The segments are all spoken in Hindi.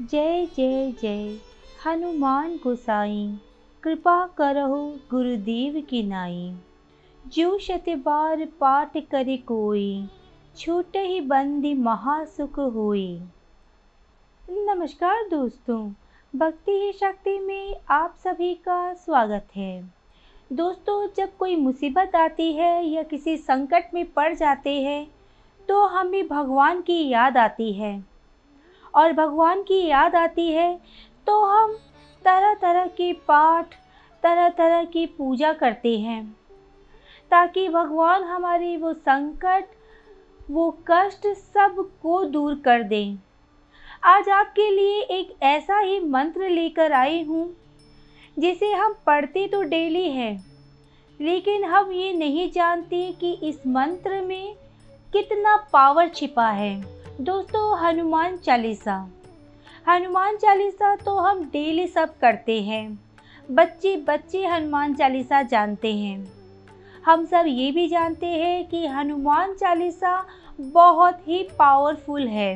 जय जय जय। हनुमान गोसाई, कृपा करहु गुरुदेव की नाई। जो शत बार पाठ करे कोई, छूट ही बंदी महासुख होई। नमस्कार दोस्तों, भक्ति ही शक्ति में आप सभी का स्वागत है। दोस्तों, जब कोई मुसीबत आती है या किसी संकट में पड़ जाते हैं तो हमें भगवान की याद आती है। और भगवान की याद आती है तो हम तरह तरह के पाठ तरह तरह की पूजा करते हैं, ताकि भगवान हमारी वो संकट, वो कष्ट सबको दूर कर दें। आज आपके लिए एक ऐसा ही मंत्र लेकर आई हूँ, जिसे हम पढ़ते तो डेली हैं, लेकिन हम ये नहीं जानते कि इस मंत्र में कितना पावर छिपा है। दोस्तों, हनुमान चालीसा। हनुमान चालीसा तो हम डेली सब करते हैं। बच्चे बच्चे हनुमान चालीसा जानते हैं। हम सब ये भी जानते हैं कि हनुमान चालीसा बहुत ही पावरफुल है।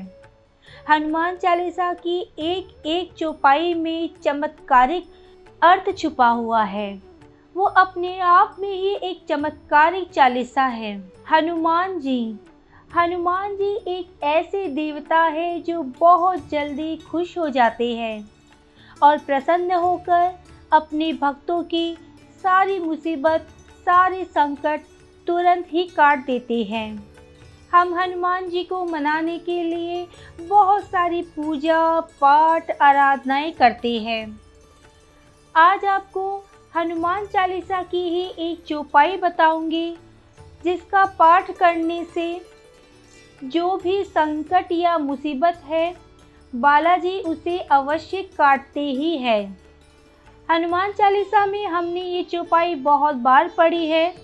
हनुमान चालीसा की एक एक चौपाई में चमत्कारिक अर्थ छुपा हुआ है। वो अपने आप में ही एक चमत्कारिक चालीसा है। हनुमान जी हनुमान जी एक ऐसे देवता है जो बहुत जल्दी खुश हो जाते हैं और प्रसन्न होकर अपने भक्तों की सारी मुसीबत, सारे संकट तुरंत ही काट देते हैं। हम हनुमान जी को मनाने के लिए बहुत सारी पूजा, पाठ, आराधनाएँ करते हैं। आज आपको हनुमान चालीसा की ही एक चौपाई बताऊँगी, जिसका पाठ करने से जो भी संकट या मुसीबत है, बालाजी उसे अवश्य काटते ही है। हनुमान चालीसा में हमने ये चौपाई बहुत बार पढ़ी है।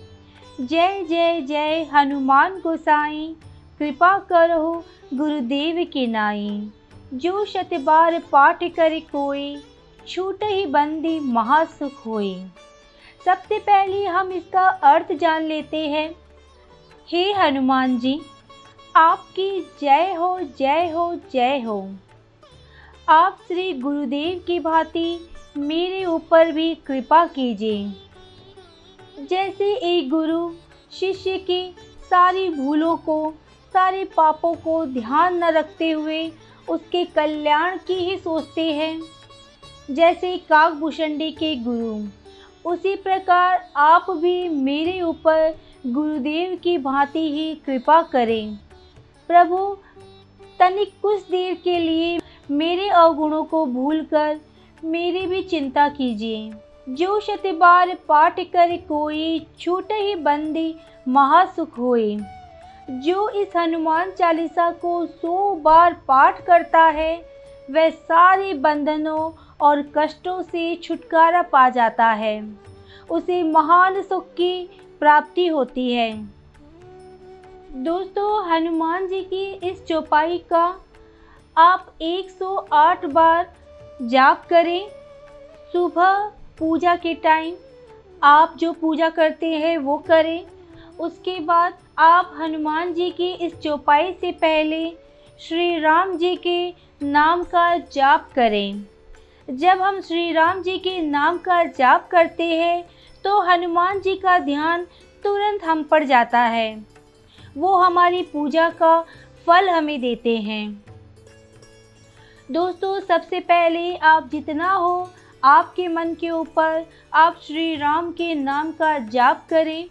जय जय जय, हनुमान गोसाई, कृपा करो गुरुदेव के नाई। जो शत बार पाठ करे कोई, छूट ही बंदी महासुख होए सबसे पहले हम इसका अर्थ जान लेते हैं। हे हनुमान जी आपकी जय हो जय हो जय हो। आप श्री गुरुदेव की भांति मेरे ऊपर भी कृपा कीजिए। जैसे एक गुरु, शिष्य की सारी भूलों को, सारे पापों को ध्यान न रखते हुए उसके कल्याण की ही सोचते हैं। जैसे काकभूषणी के गुरु, उसी प्रकार आप भी मेरे ऊपर गुरुदेव की भांति ही कृपा करें। प्रभु, तनिक कुछ देर के लिए मेरे अवगुणों को भूलकर मेरी भी चिंता कीजिए। जो शत बार पाठ कर कोई छूट ही बंदी महासुख होए। जो इस हनुमान चालीसा को सौ बार पाठ करता है, वह सारे बंधनों और कष्टों से छुटकारा पा जाता है। उसे महान सुख की प्राप्ति होती है। दोस्तों, हनुमान जी की इस चौपाई का आप 108 बार जाप करें। सुबह पूजा के टाइम आप जो पूजा करते हैं, वो करें। उसके बाद आप हनुमान जी की इस चौपाई से पहले श्री राम जी के नाम का जाप करें। जब हम श्री राम जी के नाम का जाप करते हैं तो हनुमान जी का ध्यान तुरंत हम पर जाता है। वो हमारी पूजा का फल हमें देते हैं। दोस्तों, सबसे पहले आप जितना हो आपके मन के ऊपर आप श्री राम के नाम का जाप करें।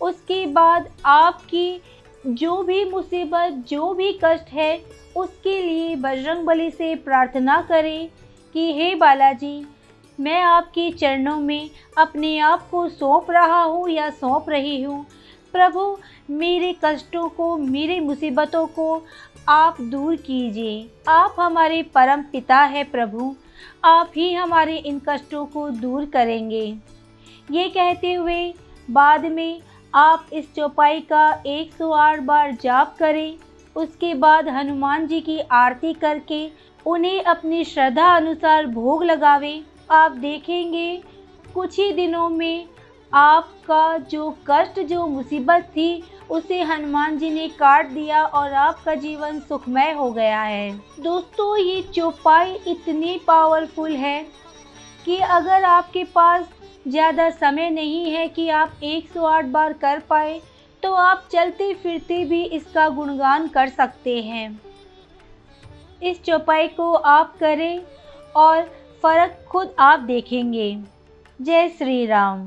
उसके बाद आपकी जो भी मुसीबत, जो भी कष्ट है, उसके लिए बजरंग बली से प्रार्थना करें कि हे बालाजी, मैं आपके चरणों में अपने आप को सौंप रहा हूँ या सौंप रही हूँ। प्रभु, मेरे कष्टों को, मेरी मुसीबतों को आप दूर कीजिए। आप हमारे परम पिता है प्रभु। आप ही हमारे इन कष्टों को दूर करेंगे। ये कहते हुए बाद में आप इस चौपाई का 108 बार जाप करें। उसके बाद हनुमान जी की आरती करके उन्हें अपनी श्रद्धा अनुसार भोग लगावें। आप देखेंगे, कुछ ही दिनों में आपका जो कष्ट, जो मुसीबत थी, उसे हनुमान जी ने काट दिया और आपका जीवन सुखमय हो गया है। दोस्तों, ये चौपाई इतनी पावरफुल है कि अगर आपके पास ज़्यादा समय नहीं है कि आप 108 बार कर पाए तो आप चलते फिरते भी इसका गुणगान कर सकते हैं। इस चौपाई को आप करें और फ़र्क खुद आप देखेंगे। जय श्री राम।